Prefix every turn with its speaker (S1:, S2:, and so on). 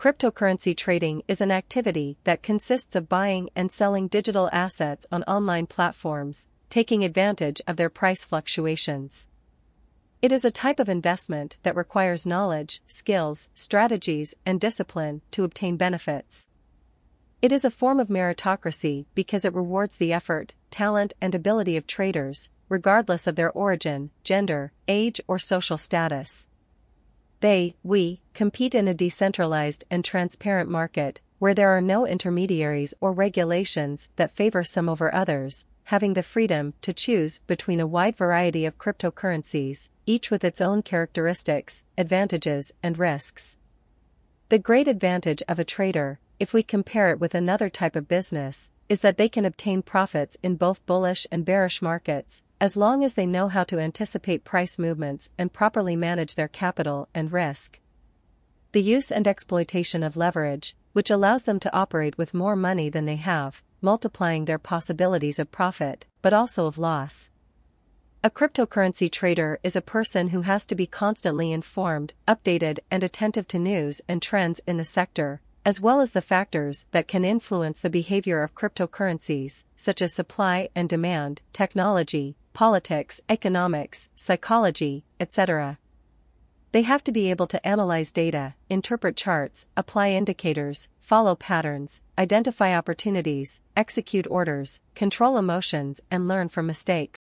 S1: Cryptocurrency trading is an activity that consists of buying and selling digital assets on online platforms, taking advantage of their price fluctuations. It is a type of investment that requires knowledge, skills, strategies, and discipline to obtain benefits. It is a form of meritocracy because it rewards the effort, talent, and ability of traders, regardless of their origin, gender, age, or social status. They, we, compete in a decentralized and transparent market, where there are no intermediaries or regulations that favor some over others, having the freedom to choose between a wide variety of cryptocurrencies, each with its own characteristics, advantages, and risks. The great advantage of a trader, if we compare it with another type of business, is that they can obtain profits in both bullish and bearish markets, as long as they know how to anticipate price movements and properly manage their capital and risk. The use and exploitation of leverage, which allows them to operate with more money than they have, multiplying their possibilities of profit, but also of loss. A cryptocurrency trader is a person who has to be constantly informed, updated, and attentive to news and trends in the sector, as well as the factors that can influence the behavior of cryptocurrencies, such as supply and demand, technology, politics, economics, psychology, etc. They have to be able to analyze data, interpret charts, apply indicators, follow patterns, identify opportunities, execute orders, control emotions, and learn from mistakes.